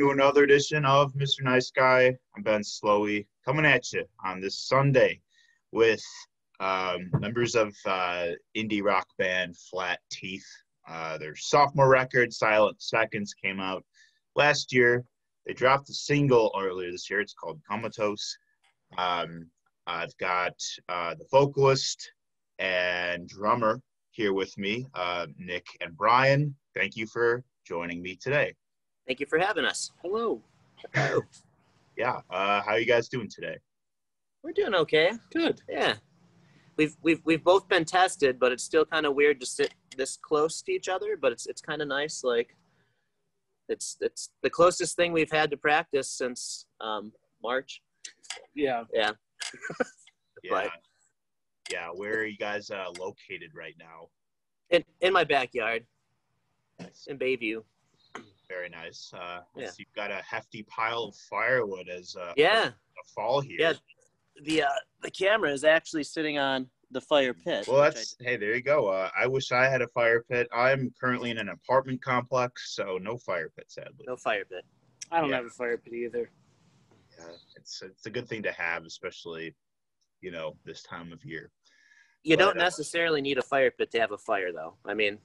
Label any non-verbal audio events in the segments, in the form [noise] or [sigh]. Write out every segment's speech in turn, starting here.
to another edition of Mr. Nice Guy. I'm Ben Slowey coming at you on this Sunday with um, members of uh, indie rock band Flat Teeth. Uh, their sophomore record, Silent Seconds, came out last year. They dropped a single earlier this year. It's called Comatose. Um, I've got uh, the vocalist and drummer here with me, uh, Nick and Brian. Thank you for joining me today. Thank you for having us. Hello. Hello. Yeah, uh, how are you guys doing today? We're doing okay. Good. Yeah. We've we've we've both been tested, but it's still kind of weird to sit this close to each other. But it's it's kind of nice. Like, it's it's the closest thing we've had to practice since um, March. Yeah. Yeah. [laughs] Yeah, yeah. Where are you guys uh, located right now? In in my backyard Nice. in Bayview. Very nice. Uh, Yeah. so you've got a hefty pile of firewood as uh, Yeah. a fall here. Yeah. The uh, the camera is actually sitting on the fire pit. Well, which I- that's hey, there you go. Uh, I wish I had a fire pit. I'm currently in an apartment complex, so no fire pit, sadly. no fire pit. I don't Yeah. have a fire pit either. Yeah, it's it's a good thing to have, especially you know this time of year. You But, don't uh, necessarily need a fire pit to have a fire, though. I mean,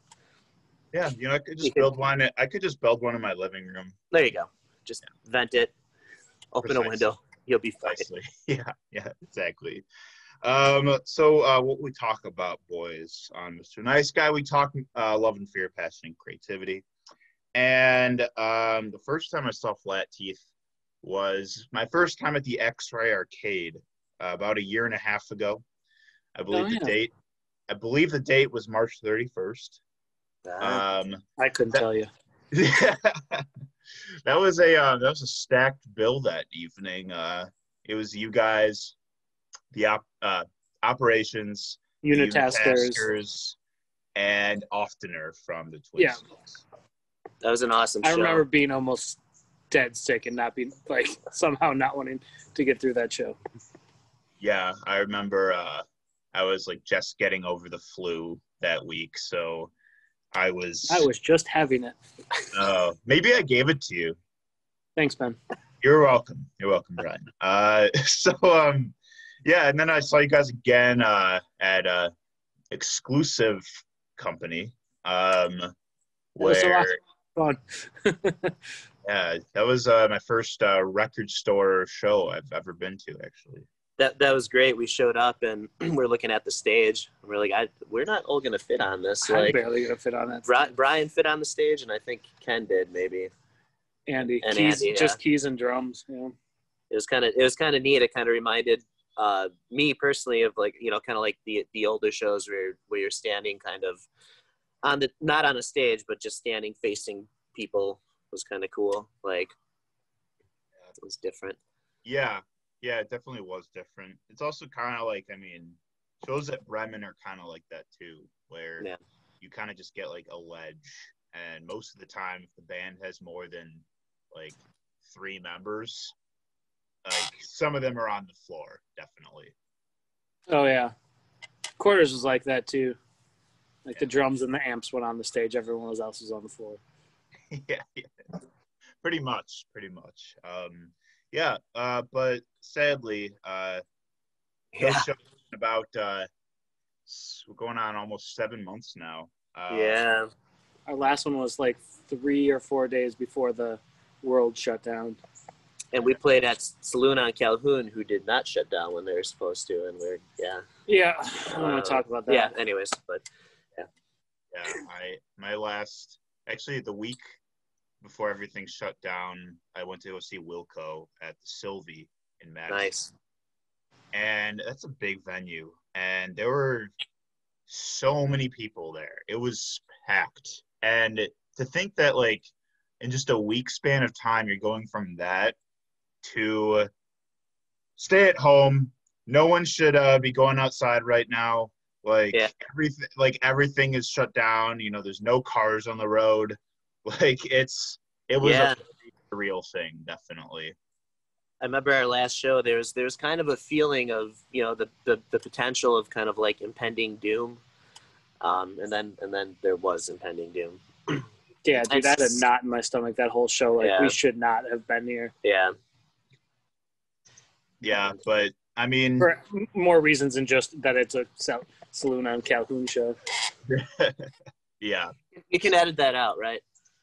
Yeah, you know, I could just You could- build one. I could just build one in my living room. there you go. Just vent it, open a window, you'll be fine. Precisely. [laughs] Yeah, yeah, exactly. Um, so uh, what we talk about, boys, on Mr. Nice Guy, we talk uh, love and fear, passion, and creativity. And um, the first time I saw Flat Teeth was my first time at the X-Ray Arcade uh, about a year and a half ago. I believe Oh, the date. I believe the date was March 31st. Um, I couldn't That- tell you. [laughs] that was a uh, that was a stacked bill that evening. Uh, it was you guys, the op, uh, operations, the Unitaskers. Unitaskers, and oftener from the Twins. Yeah. That was an awesome I show. remember being almost dead sick and not being like [laughs] somehow not wanting to get through that show. Yeah, I remember. Uh, I was like just getting over the flu that week, so I was. I was just having it. Uh, [laughs] maybe I gave it to you. Thanks, Ben. You're welcome. You're welcome, Brian. Uh, [laughs] so um, yeah, and then I saw you guys again uh, at a exclusive company. Um, was a lot. where Fun. [laughs] yeah, that was uh, my first uh, record store show I've ever been to. Actually, that that was great. We showed up and [clears throat] we're looking at the stage. And we're like, I, we're not all gonna fit on this. I'm Like barely gonna fit on that. Bri- Brian fit on the stage, and I think Ken did maybe. Andy, And keys, Andy, yeah. just keys and drums. Yeah. It was kind of it was kind of neat. It kind of reminded uh, me personally of like you know kind of like the the older shows where where you're standing kind of on the not on a stage but just standing facing people was kind of cool. Like it was different. yeah, yeah, it definitely was different. It's also kind of like I mean, shows at Bremen are kind of like that too, where Yeah. you kind of just get like a ledge, and most of the time, if the band has more than like three members, like some of them are on the floor, definitely. Oh yeah. Quarters was like that too. Like the drums and the amps went on the stage. Everyone else was on the floor. [laughs] yeah, yeah, pretty much, pretty much. Um, yeah, uh, but sadly, uh, Yeah, show about uh, we're going on almost seven months now. Uh, yeah. Our last one was like three or four days before the world shut down. And we played at Saloon on Calhoun, who did not shut down when they were supposed to, and we're yeah, Yeah, I don't Uh, want to talk about that. yeah. Anyways, but yeah. yeah. I my last actually the week before everything shut down, I went to go see Wilco at the Sylvee in Madison. nice. and that's a big venue. And there were so many people there. It was packed. And to think that like in just a week span of time you're going from that to stay at home. No one should uh, be going outside right now. Like Yeah. everything like everything is shut down. You know there's no cars on the road [laughs] like it's it was Yeah. a real thing definitely I remember our last show. There was there was kind of a feeling of you know the the, the potential of kind of like impending doom, um, and then and then there was impending doom. [clears throat] Yeah, dude, I had a knot in my stomach that whole show. Like Yeah. we should not have been here Yeah. Yeah, but I mean, for more reasons than just that it's a saloon on Calhoun show. [laughs] yeah, You can edit that out, right?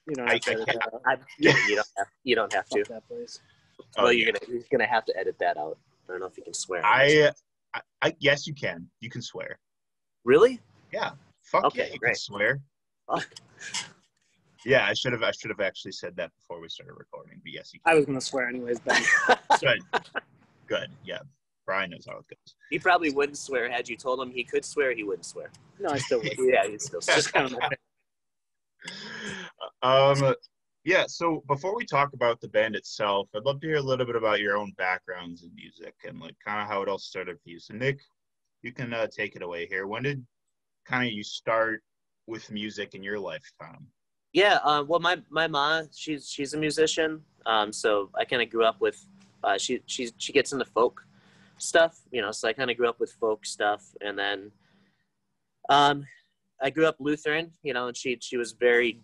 You don't I- have to I edit that out. I, [laughs] yeah, you don't have. You don't have to. Fuck that place. Oh, well, yeah. you're gonna you're gonna have to edit that out. I don't know if you can swear. I, I, I, yes, you can. You can swear. really? Yeah. Fuck Okay, yeah, you can great. swear. Fuck. Yeah, I should have. I should have actually said that before we started recording. But yes, you I was gonna swear anyways, Ben. can. [laughs] Good. Good. Yeah, Brian knows how it goes. He probably wouldn't swear had you told him he could swear. He wouldn't swear. No, I still [laughs] would. Yeah, he'd still just kind of my thing. Um, yeah. So before we talk about the band itself, I'd love to hear a little bit about your own backgrounds in music and like kind of how it all started for you. So Nick, you can uh, take it away here. When did kind of you start with music in your lifetime? Yeah, um, well, my my mom, she's she's a musician, um, so I kind of grew up with, uh, she she she gets into folk stuff, you know, so I kind of grew up with folk stuff, and then, um, I grew up Lutheran, you know, and she she was very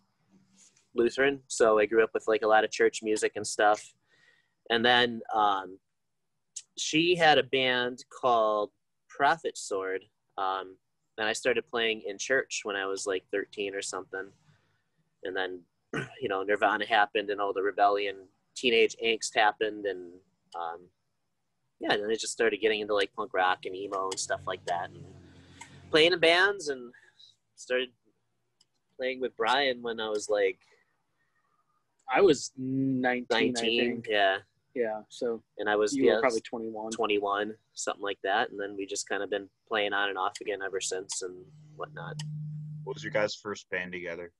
Lutheran, so I grew up with like a lot of church music and stuff, and then um, she had a band called Prophet Sword, um, and I started playing in church when I was like 13 or something. And then [clears throat] you know nirvana happened and all the rebellion teenage angst happened and um, yeah and then i just started getting into like punk rock and emo and stuff like that and playing in bands and started playing with brian when i was like I was 19, 19 I think. yeah Yeah, so and i was you yeah, were probably 21. 21 something like that and then we just kind of been playing on and off again ever since and whatnot What was your guys' first band together?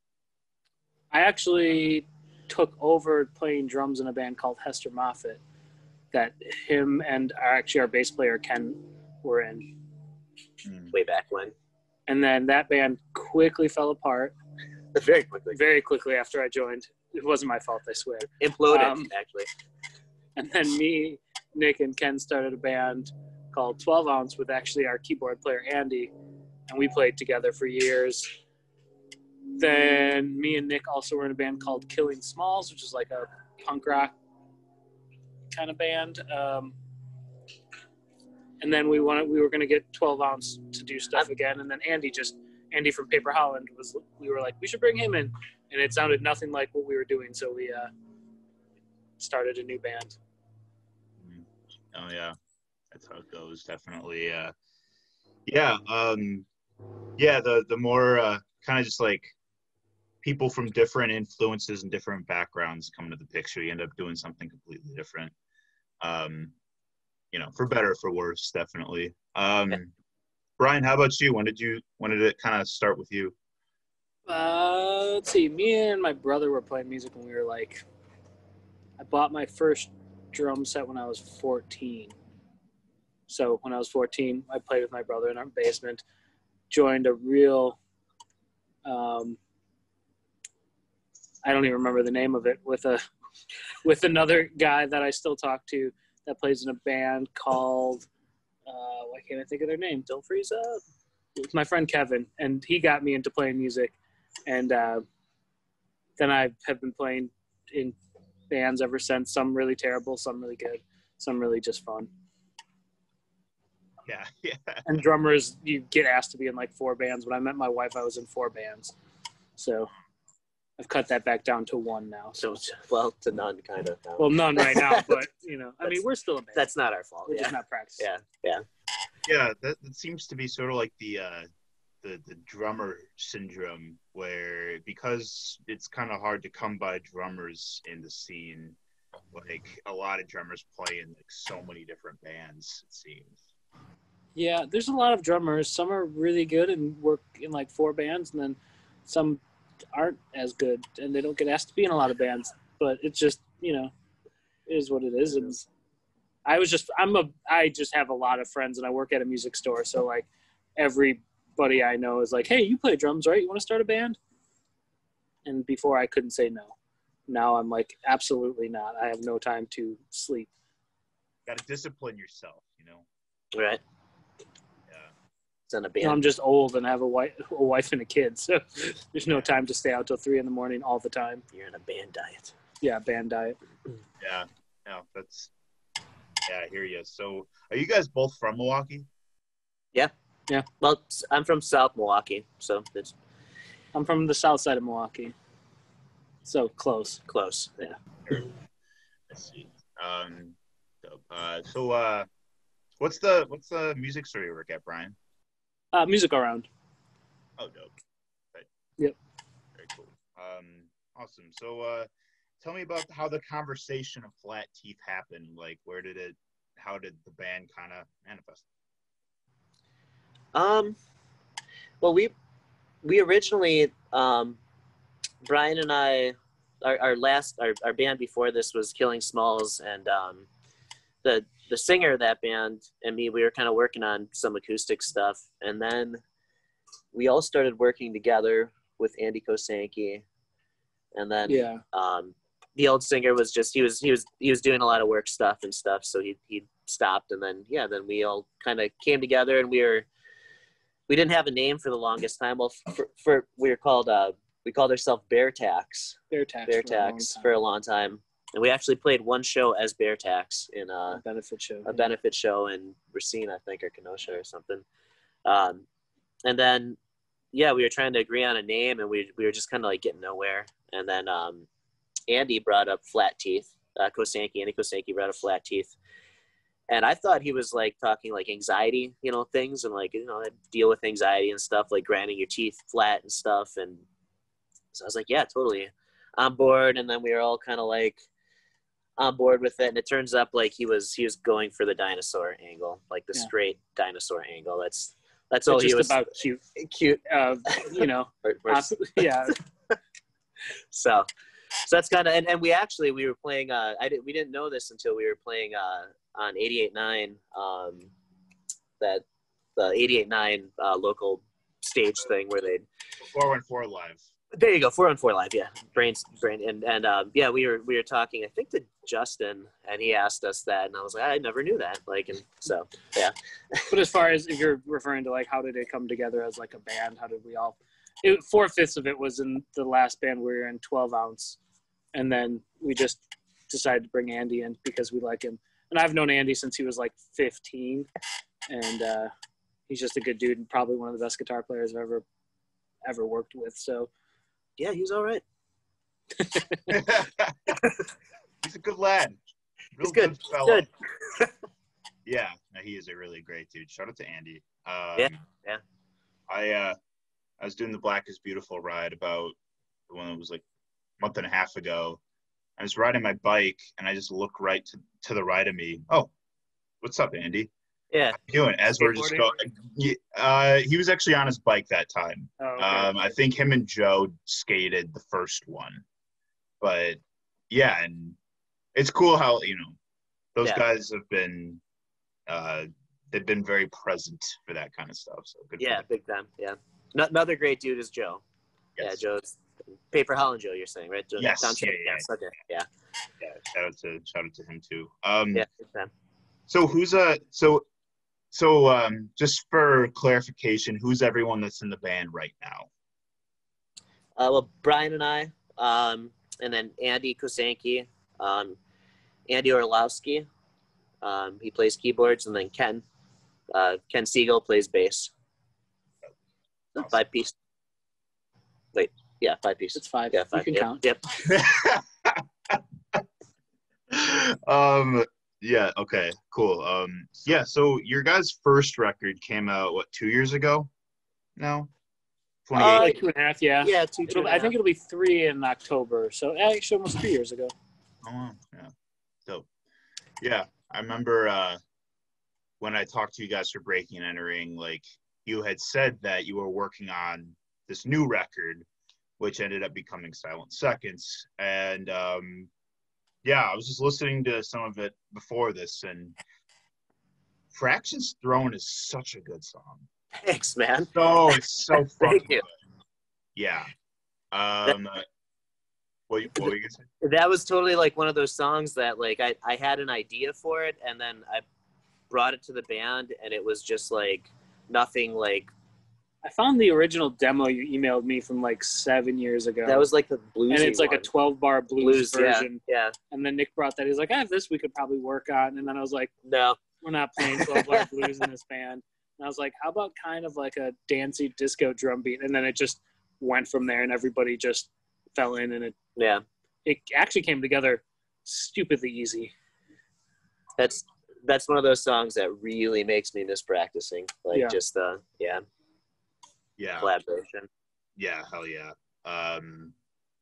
I actually took over playing drums in a band called Hester Moffat that him and our, actually our bass player Ken were in. Hmm. way back when And then that band quickly fell apart [laughs] very quickly very quickly after I joined. It wasn't my fault, I swear. imploded Um, actually And then me, Nick, and Ken started a band called 12 Ounce with actually our keyboard player Andy, and we played together for years. Then me and Nick also were in a band called Killing Smalls, which is like a punk rock kind of band. Um, and then we wanted we were going to get 12 Ounce to do stuff again, and then Andy just Andy from Paper Holland was we were like we should bring him in, and it sounded nothing like what we were doing, so we uh, started a new band. Oh yeah, that's how it goes. Definitely. Uh, yeah. Um, yeah. The the more uh, kind of just like people from different influences and different backgrounds come to the picture, you end up doing something completely different. Um, you know, for better or for worse, definitely. Um, Brian, how about you? When did you when did it kind of start with you? Uh, let's see. Me and my brother were playing music when we were like. I bought my first drum set when I was 14. So when I was 14, I played with my brother in our basement. Joined a real. Um, I don't even remember the name of it with a, [laughs] with another guy that I still talk to that plays in a band called. Uh, why can't I think of their name? don't freeze up It's my friend Kevin, and he got me into playing music, and uh, then I have been playing in bands ever since. Some really terrible, some really good, some really just fun. Yeah, [laughs] yeah. And drummers, you get asked to be in like four bands. When I met my wife, I was in four bands, so I've cut that back down to one now. So, So well, to none kind of. well, none right now, [laughs] but you know, I mean, we're still a band. that's not our fault. we're Yeah, just not practicing. yeah, Yeah, that, that seems to be sort of like the uh, the the drummer syndrome, where because it's kind of hard to come by drummers in the scene. Like a lot of drummers play in like so many different bands. It seems. Yeah, there's a lot of drummers. Some are really good and work in like four bands, and then some aren't as good and they don't get asked to be in a lot of bands. But it's just you know, is what it is. And I was just I'm a I just have a lot of friends, and I work at a music store, so like everybody I know is like, hey, you play drums, right? You want to start a band? And before I couldn't say no. Now I'm like, absolutely not. I have no time to sleep. Got to discipline yourself, you know. right. Yeah. in a You know, I'm just old and I have a wife, a wife and a kid, so [laughs] there's no time to stay out till three in the morning all the time. You're in a band diet. Yeah, band diet. Yeah, yeah, that's yeah. I hear you. So, are you guys both from Milwaukee? Well, I'm from South Milwaukee, so it's I'm from the south side of Milwaukee, so close. close. Yeah. I see. Um, uh, so, uh, what's the what's the music store you work at, Brian? Uh, Music Go Round. Oh, dope. Right. Yep. Very cool. Um, awesome. So, uh, tell me about how the conversation of Flat Teeth happened. Like, where did it? How did the band kind of manifest? Um, well, we we originally um, Brian and I, our, our last our, our band before this was Killing Smalls, and um, the the singer of that band and me, we were kind of working on some acoustic stuff, and then we all started working together with Andy Kosanke, and then Yeah, um, the old singer was just he was he was he was doing a lot of work stuff and stuff. So he he stopped and then yeah then we all kind of came together and we were we didn't have a name for the longest time well for, for we were called uh we called ourselves bear tax bear tax. bear a tax for a long time and we actually played one show as bear tax in uh A benefit show. a benefit show in Racine, I think, or Kenosha or something. Um, and then, yeah, we were trying to agree on a name, and we we were just kind of like getting nowhere. And then um, Andy brought up flat teeth. Uh, Kosanke, Andy Kosanke brought up flat teeth, and I thought he was like talking like anxiety, you know, things and like you know deal with anxiety and stuff, like grinding your teeth flat and stuff. And so I was like, yeah, totally on board. And then we were all kind of like on board with it and it turns up like he was he was going for the dinosaur angle like the Yeah. straight dinosaur angle that's that's all he was about cute. cute Uh, you know, [laughs] uh, yeah. [laughs] so so that's kind of and, and we actually we were playing uh i didn't we didn't know this until we were playing uh on 88.9 um that the 88.9 uh local stage thing where they Four one four live. There you go, four on four live. Yeah, brains, brain, and and um, yeah, we were we were talking. I think to Justin, and he asked us that, and I was like, I never knew that. Like, and so yeah. But as far as if you're referring to like how did it come together as like a band, how did we all? It, four fifths of it was in the last band we were in, twelve ounce, and then we just decided to bring Andy in because we like him. And I've known Andy since he was like fifteen, and uh, he's just a good dude and probably one of the best guitar players I've ever ever worked with. So yeah, he's all right. [laughs] He's a good lad. Real He's good. fella. Good. [laughs] Yeah, no, he is a really great dude. Shout out to Andy. Um, Yeah, yeah. I uh, I was doing the Black is Beautiful ride about when it was like a month and a half ago. I was riding my bike and I just look right to, to the right of me. Oh, what's up, Andy? Yeah, How you doing? As we're just going, uh, he was actually on his bike that time. oh, okay. Um, I think him and Joe skated the first one, but yeah, and it's cool how you know those Yeah. guys have been uh, they've been very present for that kind of stuff. So good. yeah, big time. Yeah, another great dude is Joe. Yes. Yeah, Joe's Paper Holland Joe. You're saying right? Joe, Yes, yeah, yeah, yes. Okay. Yeah. Yeah, shout out to shout out to him too. Um, Yeah. So who's a so so um just for clarification, who's everyone that's in the band right now? Uh, well, Brian and I, um, and then Andy Kosanke, um, Andy Orlowski, um, he plays keyboards, and then Ken, uh, Ken Siegel plays bass. Awesome. Five piece. Wait, yeah, five pieces. it's five. Yeah, five. you can yep, count. Yep. [laughs] um yeah okay cool um yeah so your guys first record came out what two years ago no Uh, Like two and a half, yeah. Yeah, two. two It'll- and a I think it'll be three in October. So actually, almost three years ago. oh yeah dope yeah i remember uh when i talked to you guys for breaking and entering like you had said that you were working on this new record which ended up becoming silent seconds and um yeah i was just listening to some of it before this and fractions thrown is such a good song Thanks, man. so it's so [laughs] fucking you. good. Yeah. Um. What, what were you gonna say? That was totally like one of those songs that like I, I had an idea for it and then I brought it to the band and it was just like nothing like I found the original demo you emailed me from like seven years ago. that was like the bluesy and it's like one. a 12 bar blues, blues. Yeah, version. yeah. And then Nick brought that. He's like, I have this we could probably work on. And then I was like, No, we're not playing 12 bar [laughs] blues in this band. And I was like, how about kind of like a dancey disco drum beat? And then it just went from there and everybody just fell in and it, yeah. it actually came together stupidly easy. That's that's one of those songs that really makes me miss practicing. Like Yeah. just the yeah Yeah. collaboration. Yeah, hell yeah. Um,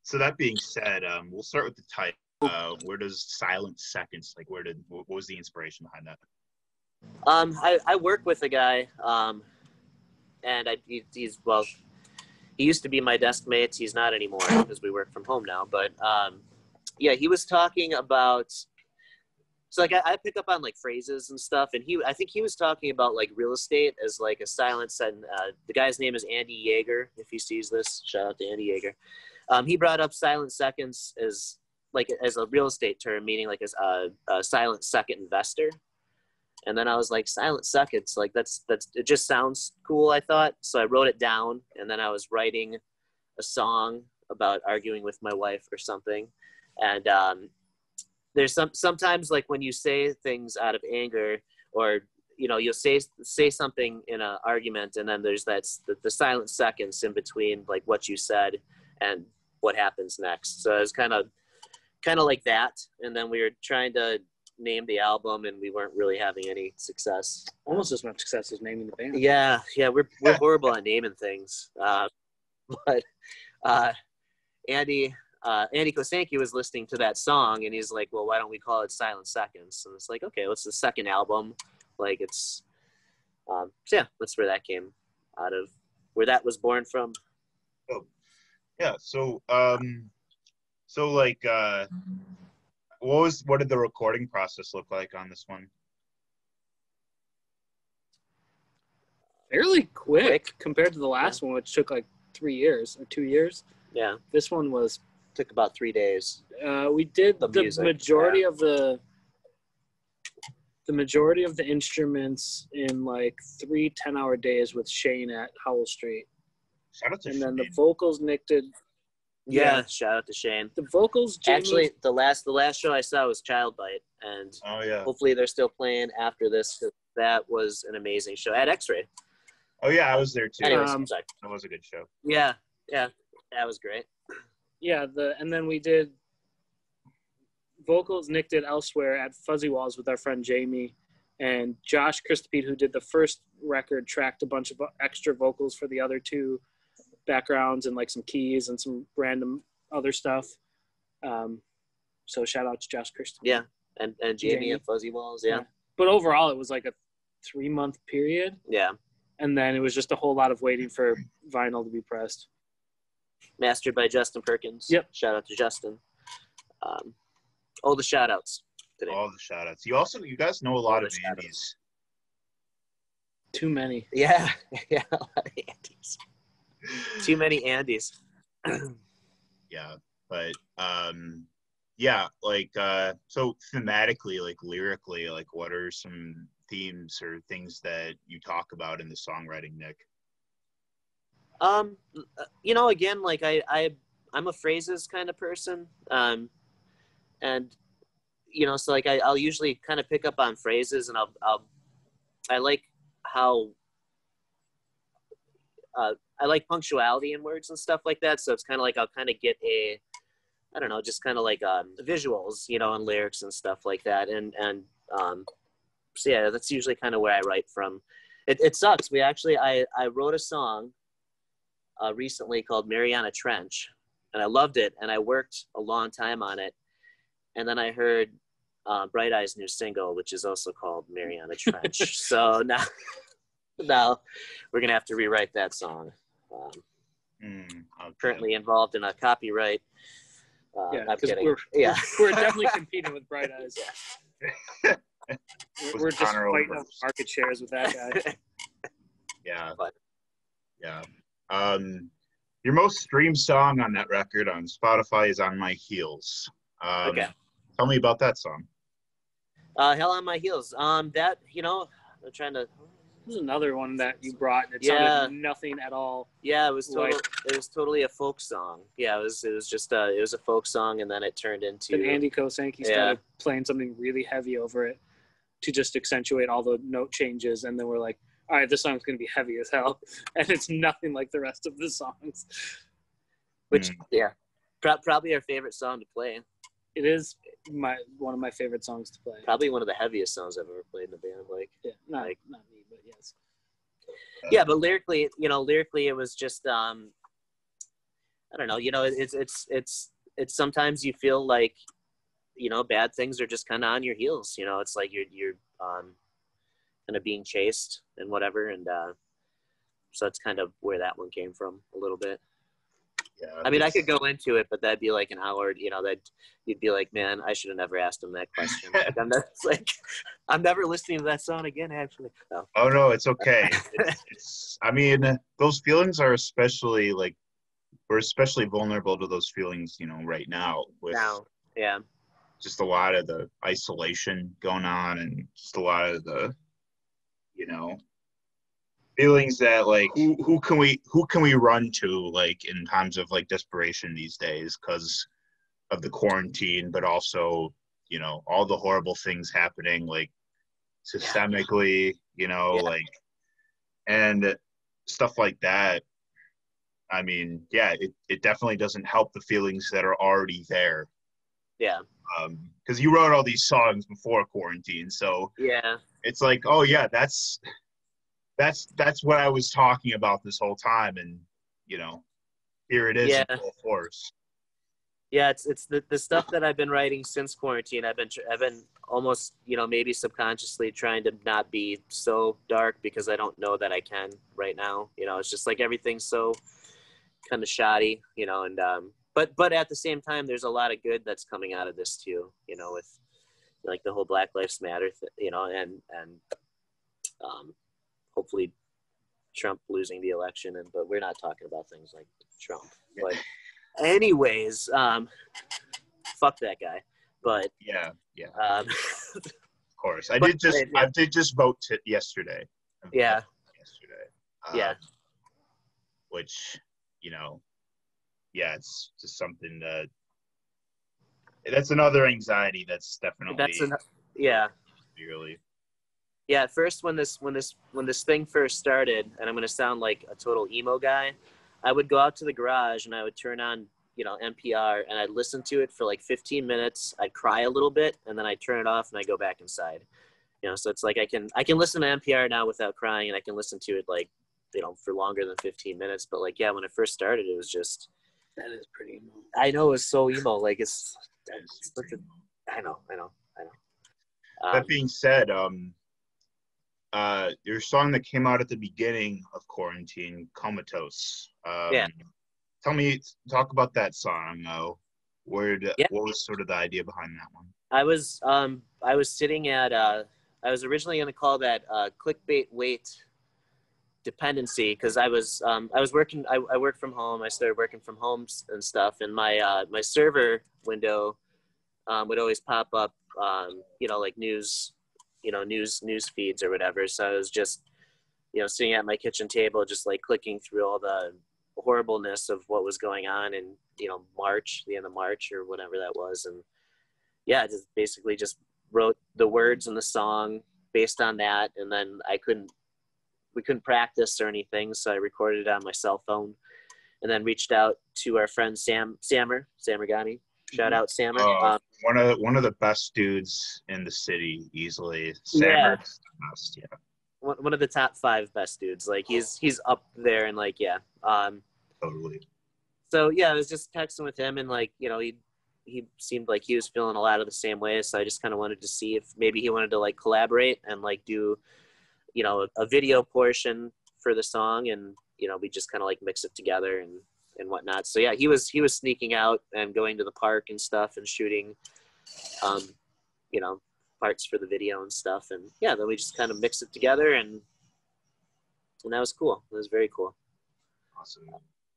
so that being said, um, we'll start with the title. Uh, where does Silent Seconds like? Where did what was the inspiration behind that? Um, I, I work with a guy, um, and I he, he's well, he used to be my desk mate. He's not anymore because we work from home now. But um, yeah, he was talking about. So like I, I pick up on like phrases and stuff, and he I think he was talking about like real estate as like a silence. And uh, the guy's name is Andy Yeager. If he sees this, shout out to Andy Yeager. Um, he brought up silent seconds as like as a real estate term, meaning like as a, a silent second investor and then I was like, silent seconds, like that's that's it just sounds cool. I thought so. I wrote it down, and then I was writing a song about arguing with my wife or something. And um, there's some sometimes like when you say things out of anger, or you know, you'll say say something in an argument, and then there's that the, the silent seconds in between like what you said and what happens next. So it's kind of kind of like that. And then we were trying to name the album and we weren't really having any success. Almost as much success as naming the band. Yeah, yeah, we're we're [laughs] horrible at naming things. Uh, [laughs] but uh, Andy uh, Andy Kosanke was listening to that song and he's like, "Well, why don't we call it Silent Seconds?" And it's like, "Okay, what's the second album?" Like it's um, so yeah, that's where that came out of, where that was born from. Oh, yeah. So, um, so like, uh, what was what did the recording process look like on this one? Fairly quick, Quick. compared to the last one, which took like three years or two years. Yeah, This one was took about three days. Uh, we did The the, music, majority of the the majority of the instruments in like three 10 hour days with Shane at Howl Street. Shout out to And then the vocals Nick did Yeah, Yeah. shout out to Shane. the vocals Jamie, Actually, the last the last show I saw was Child Bite, and Oh yeah. hopefully they're still playing after this. 'cause That was an amazing show at X-Ray. Oh yeah, I was there too. Anyways, Um, sorry. that was a good show. Yeah, yeah, that was great. Yeah, the and then we did vocals Nick did elsewhere at Fuzzy Walls with our friend Jamie and Josh Christopede who did the first record tracked a bunch of extra vocals for the other two backgrounds and like some keys and some random other stuff. Um, so shout out to Josh Christopede. Yeah, and and Jamie, Jamie. and Fuzzy Walls. Yeah, But overall it was like a three month period yeah. and then it was just a whole lot of waiting for vinyl to be pressed. Mastered by Justin Perkins. Yep. Shout out to Justin. Um, all the shout outs today. All the shout outs. You also you guys know a lot All of the Too many. Yeah, [laughs] yeah, a lot of Andys. Too many Andys. [clears throat] Yeah. But um yeah, like uh so thematically, like lyrically, like what are some themes or things that you talk about in the songwriting, Nick? Um, you know, again, like I, I, I'm a phrases kind of person. Um, and you know, so like I, I'll usually kind of pick up on phrases, and I'll, I'll, I like how, uh, I like punctuality in words and stuff like that. So it's kind of like I'll kind of get a, I don't know, just kind of like um, visuals, you know, and lyrics and stuff like that. And and um, so yeah, that's usually kind of where I write from. It, it sucks. We actually, I, I wrote a song uh, recently called Mariana Trench, and I loved it, and I worked a long time on it, and then I heard uh, Bright Eyes' new single, which is also called Mariana Trench. [laughs] so now, [laughs] now we're gonna have to rewrite that song. Um, Mm, okay. currently involved in a copyright. Uh, Yeah, I'm 'cause kidding. we're- yeah, [laughs] We're definitely competing with Bright Eyes. We're- We're just fighting over- over market shares with that guy. Yeah. But- Yeah. Um, your most streamed song on that record on Spotify is "On My Heels." Um, Okay. Tell me about that song. uh, hell on my heels. Um, that you know, I'm trying to. There's another one that you brought. And it Yeah. sounded nothing at all. Yeah, it was Like- it was totally a folk song. Yeah, it was it was just uh it was a folk song and then it turned into And Andy Kosanke Yeah. started playing something really heavy over it to just accentuate all the note changes. And then we're like, all right, this song's going to be heavy as hell. [laughs] And it's nothing like the rest of the songs. which Mm. yeah. Pro- probably our favorite song to play. It is my one of my favorite songs to play. Probably one of the heaviest songs I've ever played in the band. Like Yeah, not, Like- not me, but yes. yeah, but lyrically, you know, lyrically it was just um I don't know, you know, it's it's it's it's sometimes you feel like you know, bad things are just kind of on your heels, you know, it's like you're you're um kind of being chased and whatever and uh so that's kind of where that one came from a little bit. Yeah, I mean, I could go into it, but that'd be like an hour. You know, that you'd be like, man, I should have never asked him that question. Like, I'm not, like, [laughs] I'm never listening to that song again. Actually, no. Oh no, it's okay. [laughs] It's, it's I mean, those feelings are especially like we're especially vulnerable to those feelings, you know, right now with Now, yeah, just a lot of the isolation going on and just a lot of the you know feelings that like who who can we who can we run to like in times of like desperation these days because of the quarantine but also you know all the horrible things happening like systemically you know Yeah. like and stuff like that. I mean yeah it, it definitely doesn't help the feelings that are already there yeah, because you wrote all these songs before quarantine so yeah, it's like oh yeah that's that's that's what i was talking about this whole time and you know here it is Yeah. in full force yeah. It's it's the, the stuff that I've been writing since quarantine. I've been tr- I've been almost you know maybe subconsciously trying to not be so dark because I don't know that I can right now. You know, it's just like everything's so kind of shoddy. You know, and um, but but at the same time, there's a lot of good that's coming out of this too. You know, with like the whole Black Lives Matter, th- you know, and and um, hopefully Trump losing the election. And but we're not talking about things like Trump. But anyways, um, fuck that guy. But yeah yeah um, of course i [laughs] did just i did just vote t- yesterday Yeah. yesterday Yeah. Um, which you know yeah it's just something that that's another anxiety that's definitely that's an, yeah. really Yeah, at first when this when this when this thing first started, and I'm gonna sound like a total emo guy, I would go out to the garage and I would turn on, you know, NPR and I'd listen to it for like 15 minutes. I'd cry a little bit and then I'd turn it off and I go back inside. You know, so it's like I can I can listen to NPR now without crying and I can listen to it like, you know, for longer than 15 minutes. But like, yeah, when it first started, it was just That is pretty emo. I know it's so emo. Like it's, it's such a, I know, I know, I know. Um, that being said um uh your song that came out at the beginning of quarantine comatose um Yeah. tell me talk about that song uh, where did, Yeah. what was sort of the idea behind that one I was um I was sitting at uh I was originally going to call that uh clickbait weight dependency because I was um I was working I, I worked from home I started working from home s- and stuff and my uh my server window um, would always pop up um you know like news you know news news feeds or whatever so I was just you know sitting at my kitchen table just like clicking through all the horribleness of what was going on in you know March the end of March or whatever that was and yeah, just basically just wrote the words and the song based on that, and then I couldn't, we couldn't practice or anything, so I recorded it on my cell phone, and then reached out to our friend Sam Sammer Samergani. Shout out Sammer. Oh. Um, one of one of the best dudes in the city easily Yeah. The best, yeah one, one of the top five best dudes. Like he's he's up there, and like yeah. Um, totally so yeah, I was just texting with him, and like you know he he seemed like he was feeling a lot of the same way. So I just kind of wanted to see if maybe he wanted to like collaborate and like do, you know, a, a video portion for the song, and you know we just kind of like mix it together and and whatnot. So yeah, he was he was sneaking out and going to the park and stuff and shooting, um, you know, parts for the video and stuff. And yeah, then we just kind of mixed it together and and that was cool. It was very cool. awesome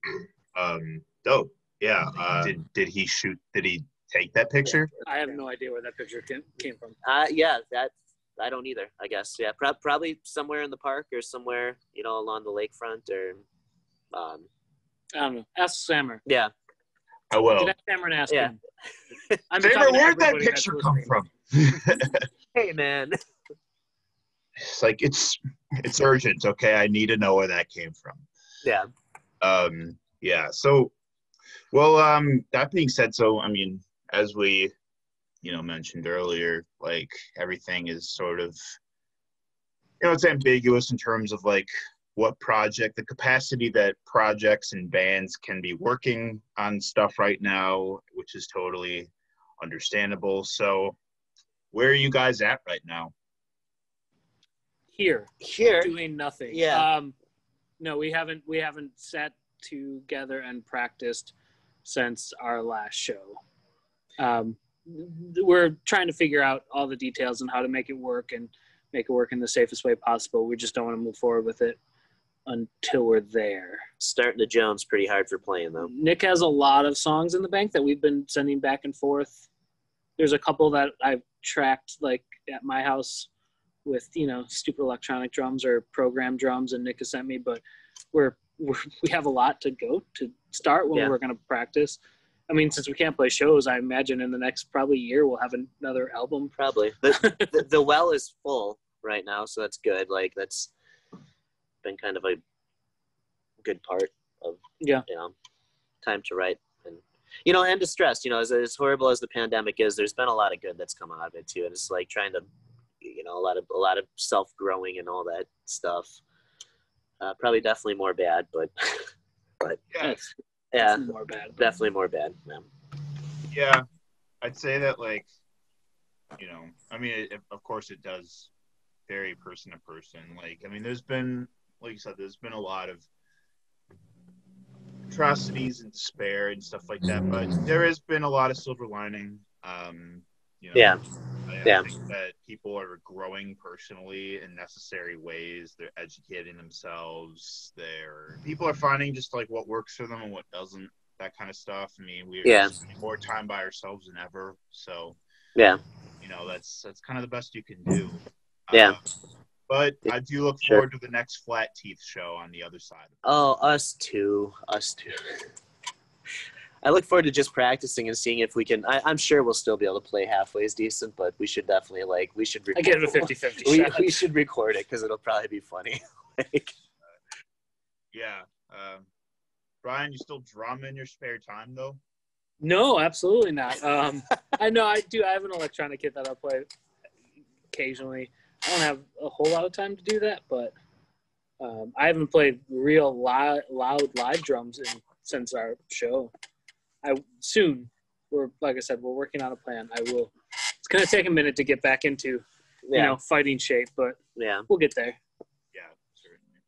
[clears throat] um dope yeah uh, did did he shoot did he take that picture I have no idea where that picture came, came from. Uh, yeah, that I don't either. I guess yeah, pro- probably somewhere in the park or somewhere you know along the lakefront or um, I don't know. Ask Sammer. yeah. I will. Get at Sammer and ask Yeah. him. [laughs] I'm Saber, where'd that picture come from? [laughs] Hey man. it's like it's it's urgent. Okay, I need to know where that came from. yeah. Um, yeah. So, well, um, that being said, so I mean, as we, you know, mentioned earlier, like everything is sort of, you know, it's ambiguous in terms of like what project, the capacity that projects and bands can be working on stuff right now, which is totally understandable. So, where are you guys at right now? Here, Here. doing nothing. Yeah. Um, no, we haven't. We haven't sat together and practiced since our last show. Um, we're trying to figure out all the details and how to make it work and make it work in the safest way possible. We just don't want to move forward with it until we're there. Starting to Jones pretty hard for playing though. Nick has a lot of songs in the bank that we've been sending back and forth. There's a couple that I've tracked like at my house with you know stupid electronic drums or program drums, and Nick has sent me. But we're, we're [laughs] we have a lot to go to start when Yeah. we're going to practice. I mean, since we can't play shows, I imagine in the next probably year we'll have another album. Probably. [laughs] The, the the well is full right now, so that's good. Like that's been kind of a good part of Yeah. you know time to write and you know and distressed. You know, as, as horrible as the pandemic is, there's been a lot of good that's come out of it too. And it's like trying to you know a lot of a lot of self growing and all that stuff. Uh, probably definitely more bad, but [laughs] That's yeah, more bad. definitely more bad. Yeah. Yeah, I'd say that like, you know, I mean, it, of course it does vary person to person. Like, I mean, there's been, like you said, there's been a lot of atrocities and despair and stuff like that, but there has been a lot of silver lining. Um, you know, Yeah. I, I Yeah. think that people are growing personally in necessary ways. They're educating themselves. They're people are finding just like what works for them and what doesn't. That kind of stuff. I mean, we're Yeah. more time by ourselves than ever. So Yeah. you know that's that's kind of the best you can do. Yeah. Uh, but I do look Sure. forward to the next Flat Teeth show on the other side. Oh, us too. Us too. [laughs] I look forward to just practicing and seeing if we can. I, I'm sure we'll still be able to play halfways decent, but we should definitely like we should. Record, I give it a 50-50 We, we should record it because it'll probably be funny. [laughs] like, Yeah. Um, Brian, you still drum in your spare time though? No, absolutely not. Um, I know I do. I have an electronic kit that I'll play occasionally. I don't have a whole lot of time to do that, but um, I haven't played real loud, loud live drums in, since our show. I soon. We're like I said, we're working on a plan. I will. It's gonna take a minute to get back into you yeah, know fighting shape, but yeah. we'll get there. Yeah, certainly.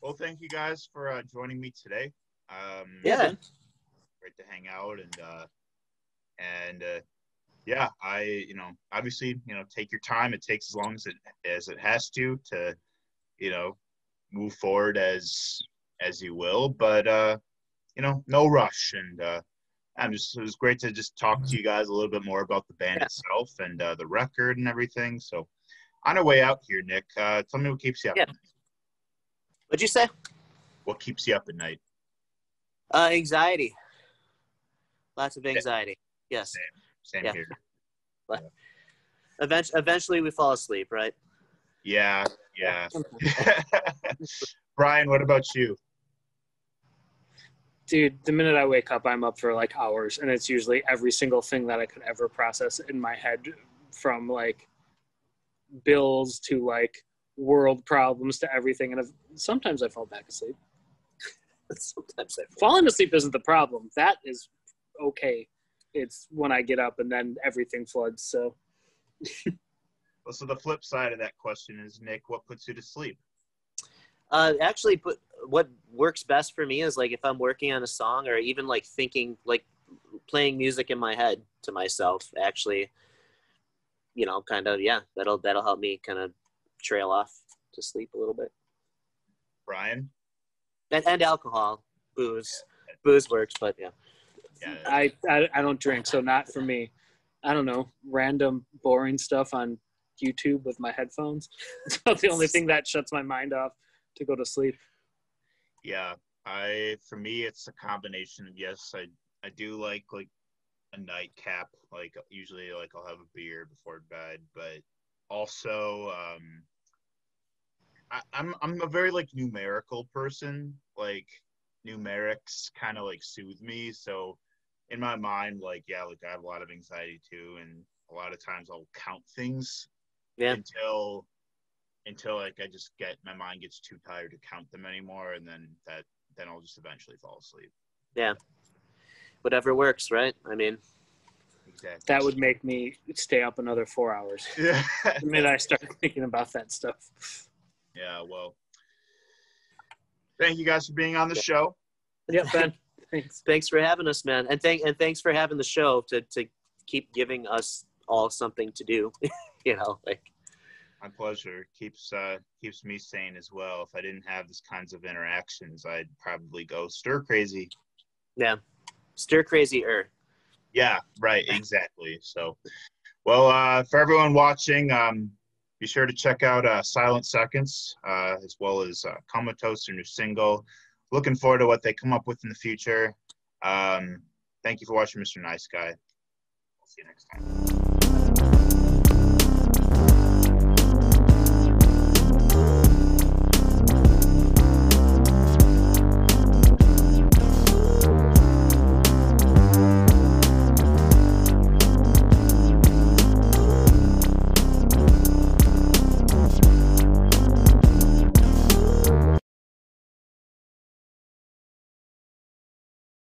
Well, thank you guys for uh, joining me today. Um, Yeah. Great to hang out and uh, and uh, yeah, I you know obviously you know take your time. It takes as long as it as it has to to you know move forward as as you will, but uh, you know no rush and. Uh, I'm just it was great to just talk to you guys a little bit more about the band Yeah. itself and uh, the record and everything. So on our way out here, Nick, uh, tell me what keeps you up. Yeah. What'd you say? What keeps you up at night? Uh, anxiety. Lots of anxiety. Yes. Same Yeah. here. [laughs] Eventually, eventually we fall asleep, right? Yeah, yeah. [laughs] Brian, what about you? Dude, the minute I wake up, I'm up for like hours, and it's usually every single thing that I could ever process in my head, from like bills to like world problems to everything. And I've, sometimes I fall back asleep. [laughs] Sometimes I Falling asleep isn't the problem. That is okay. It's when I get up and then everything floods. So [laughs] Well, so the flip side of that question is, Nick, what puts you to sleep? Uh, actually, put what works best for me is like if I'm working on a song or even like thinking, like playing music in my head to myself. Actually, you know, kind of yeah, that'll that'll help me kind of trail off to sleep a little bit. Brian? And, and alcohol, booze, booze works, but yeah, Yeah. I, I I don't drink, so not for me. I don't know random boring stuff on YouTube with my headphones. [laughs] It's about the only thing that shuts my mind off to go to sleep. Yeah, I for me it's a combination of yes, I I do like like a nightcap. Like usually like I'll have a beer before bed, but also um I, I'm I'm a very like numerical person. Like numerics kind of like soothe me. So in my mind, like yeah, like I have a lot of anxiety too, and a lot of times I'll count things Yeah. until until like I just get my mind gets too tired to count them anymore, and then that then I'll just eventually fall asleep. Yeah, whatever works, right? I mean, Exactly. That would make me stay up another four hours. [laughs] Yeah. The minute I start thinking about that stuff. yeah. Well, thank you guys for being on the show. Yeah, [laughs] Ben. Thanks. thanks for having us, man, and thank and thanks for having the show to to keep giving us all something to do. [laughs] you know, like My pleasure. Keeps uh keeps me sane as well. If I didn't have these kinds of interactions, I'd probably go stir crazy. Yeah, stir crazy er. Yeah, right, exactly. So, well, uh, for everyone watching, um, be sure to check out uh, Silent Seconds uh, as well as uh, Comatose, their new single. Looking forward to what they come up with in the future. Um, thank you for watching, Mr. Nice Guy. I'll see you next time.